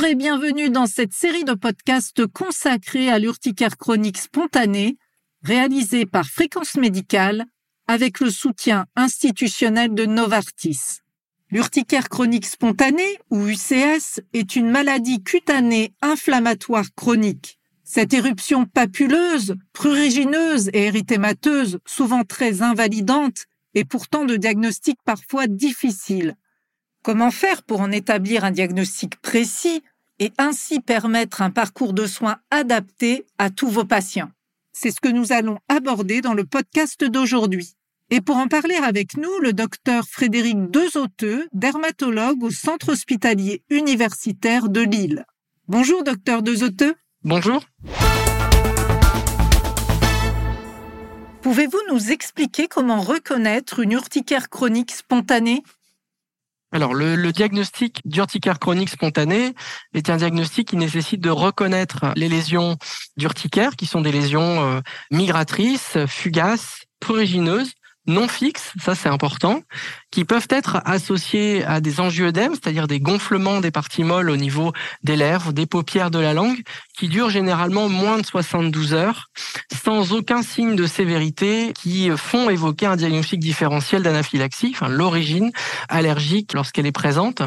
Bonjour et bienvenue dans cette série de podcasts consacrée à l'urticaire chronique spontanée, réalisée par Fréquence Médicale avec le soutien institutionnel de Novartis. L'urticaire chronique spontanée, ou UCS, est une maladie cutanée inflammatoire chronique. Cette éruption papuleuse, prurigineuse et érythémateuse, souvent très invalidante, est pourtant de diagnostic parfois difficile. Comment faire pour en établir un diagnostic précis et ainsi permettre un parcours de soins adapté à tous vos patients C'est ce que nous allons aborder dans le podcast d'aujourd'hui. Et pour en parler avec nous, le docteur Frédéric Dezoteux, dermatologue au Centre hospitalier universitaire de Lille. Bonjour docteur Dezoteux. Bonjour. Pouvez-vous nous expliquer comment reconnaître une urticaire chronique spontanée? Alors, le, diagnostic d'urticaire chronique spontanée est un diagnostic qui nécessite de reconnaître les lésions d'urticaire, qui sont des lésions euh, migratrices, fugaces, prurigineuses, non fixes, ça c'est important, qui peuvent être associés à des angioedèmes, c'est-à-dire des gonflements des parties molles au niveau des lèvres, des paupières de la langue, qui durent généralement moins de 72 heures, sans aucun signe de sévérité, qui font évoquer un diagnostic différentiel d'anaphylaxie, enfin l'origine allergique lorsqu'elle est présente.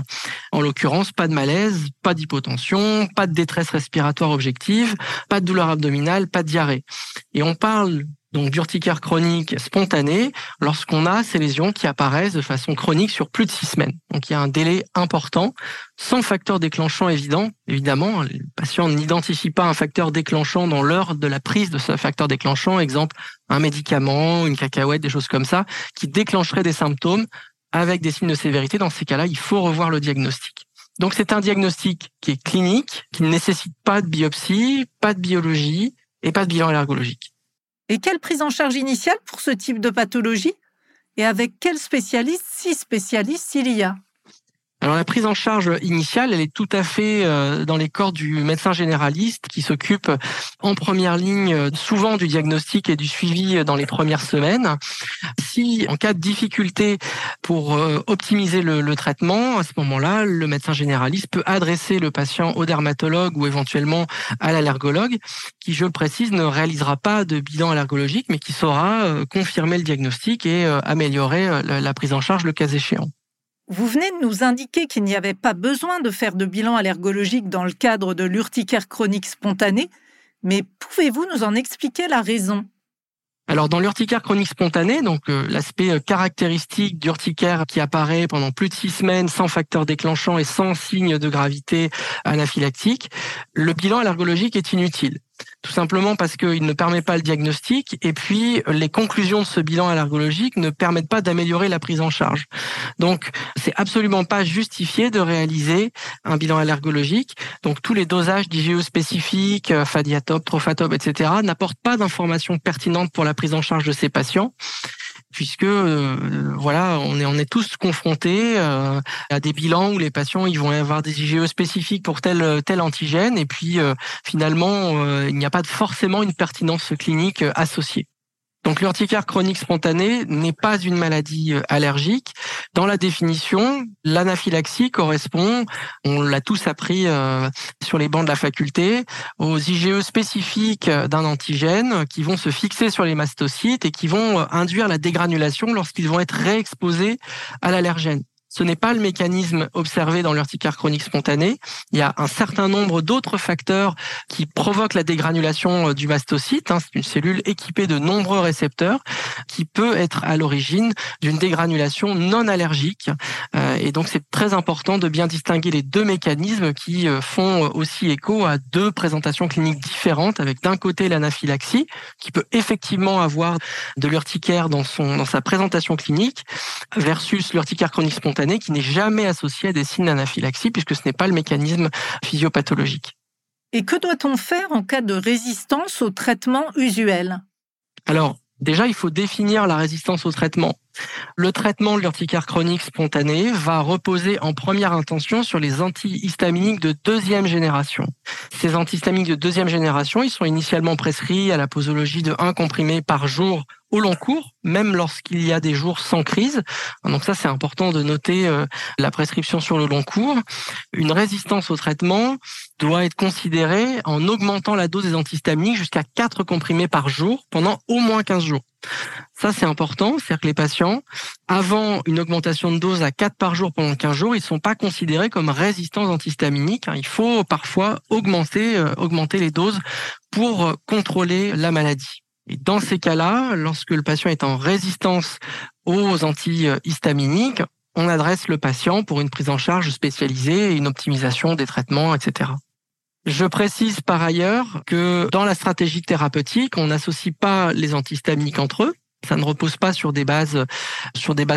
En l'occurrence, pas de malaise, pas d'hypotension, pas de détresse respiratoire objective, pas de douleur abdominale, pas de diarrhée. Et on parle donc d'urticaire chronique spontanée, lorsqu'on a ces lésions qui apparaissent de façon chronique sur plus de six semaines. Donc il y a un délai important, sans facteur déclenchant évident. Évidemment, le patient n'identifie pas un facteur déclenchant dans l'heure de la prise de ce facteur déclenchant, exemple un médicament, une cacahuète, des choses comme ça, qui déclencheraient des symptômes avec des signes de sévérité. Dans ces cas-là, il faut revoir le diagnostic. Donc c'est un diagnostic qui est clinique, qui ne nécessite pas de biopsie, pas de biologie et pas de bilan allergologique. Et quelle prise en charge initiale pour ce type de pathologie? Et avec quel spécialiste, si spécialiste il y a? Alors la prise en charge initiale, elle est tout à fait euh, dans les corps du médecin généraliste qui s'occupe en première ligne euh, souvent du diagnostic et du suivi dans les premières semaines. Si en cas de difficulté pour euh, optimiser le, traitement, à ce moment-là, le médecin généraliste peut adresser le patient au dermatologue ou éventuellement à l'allergologue qui, je le précise, ne réalisera pas de bilan allergologique mais qui saura confirmer le diagnostic et améliorer la prise en charge le cas échéant. Vous venez de nous indiquer qu'il n'y avait pas besoin de faire de bilan allergologique dans le cadre de l'urticaire chronique spontanée, mais pouvez-vous nous en expliquer la raison? Alors dans l'urticaire chronique spontanée, donc euh, l'aspect euh, caractéristique d'urticaire qui apparaît pendant plus de six semaines sans facteur déclenchant et sans signe de gravité anaphylactique, le bilan allergologique est inutile simplement parce qu'il ne permet pas le diagnostic et puis les conclusions de ce bilan allergologique ne permettent pas d'améliorer la prise en charge. Donc c'est absolument pas justifié de réaliser un bilan allergologique. Donc tous les dosages d'IgE spécifiques, euh, Fadiatop, Trofatop, etc. n'apportent pas d'informations pertinentes pour la prise en charge de ces patients puisque euh, voilà, on est on est tous confrontés euh, à des bilans où les patients ils vont avoir des IgE spécifiques pour tel tel antigène et puis euh, finalement il n'y a pas forcément une pertinence clinique associée. Donc l'urticaire chronique spontanée n'est pas une maladie euh, allergique. Dans la définition, l'anaphylaxie correspond, on l'a tous appris euh, sur les bancs de la faculté, aux IgE spécifiques d'un antigène qui vont se fixer sur les mastocytes et qui vont euh, induire la dégranulation lorsqu'ils vont être réexposés à l'allergène. Ce n'est pas le mécanisme observé dans l'urticaire chronique spontanée. Il y a un certain nombre d'autres facteurs qui provoquent la dégranulation euh, du mastocyte. Hein. C'est une cellule équipée de nombreux récepteurs qui peut être à l'origine d'une dégranulation non allergique. Euh, et donc, c'est très important de bien distinguer les deux mécanismes qui euh, font aussi écho à deux présentations cliniques différentes avec d'un côté l'anaphylaxie qui peut effectivement avoir de l'urticaire dans dans sa présentation clinique versus l'urticaire chronique spontanée qui n'est jamais associé à des signes d'anaphylaxie puisque ce n'est pas le mécanisme physiopathologique. Et que doit-on faire en cas de résistance au traitement usuel? Alors, déjà, il faut définir la résistance au traitement. Le traitement de l'urticaire chronique spontanée va reposer en première intention sur les antihistaminiques de deuxième génération. Ces antihistaminiques de deuxième génération, ils sont initialement prescrits à la posologie de 1 comprimé par jour au long cours, même lorsqu'il y a des jours sans crise. Donc ça, c'est important de noter euh, la prescription sur le long cours. Une résistance au traitement doit être considérée en augmentant la dose des antihistaminiques jusqu'à 4 comprimés par jour pendant au moins 15 jours. Ça, c'est important. C'est-à-dire que les patients, avant une augmentation de dose à 4 par jour pendant 15 jours, ils ne sont pas considérés comme résistants antihistaminiques. Hein. Il faut parfois augmenter, euh, augmenter les doses pour euh, contrôler la maladie. Et dans ces cas-là, lorsque le patient est en résistance aux antihistaminiques, on adresse le patient pour une prise en charge spécialisée et une optimisation des traitements, etc. Je précise par ailleurs que dans la stratégie thérapeutique, on n'associe pas les antihistaminiques entre eux. Ça ne repose pas sur des bases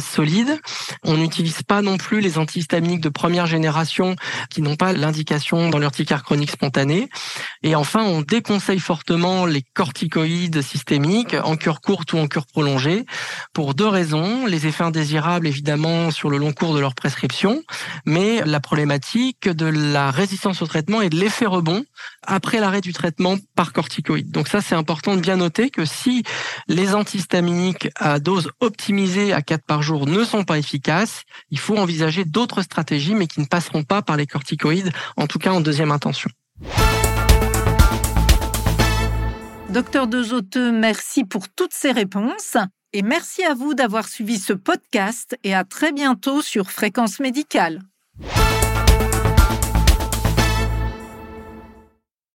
solides. On n'utilise pas non plus les antihistaminiques de première génération qui n'ont pas l'indication dans l'urticaire chronique spontanée. Et enfin, on déconseille fortement les corticoïdes systémiques en cure courte ou en cure prolongée pour deux raisons les effets indésirables évidemment sur le long cours de leur prescription, mais la problématique de la résistance au traitement et de l'effet rebond après l'arrêt du traitement par corticoïde. Donc ça, c'est important de bien noter que si les antihistaminiques à dose optimisée à 4 par jour ne sont pas efficaces, il faut envisager d'autres stratégies, mais qui ne passeront pas par les corticoïdes, en tout cas en deuxième intention. Docteur Dezoteux, merci pour toutes ces réponses. Et merci à vous d'avoir suivi ce podcast et à très bientôt sur Fréquence Médicale.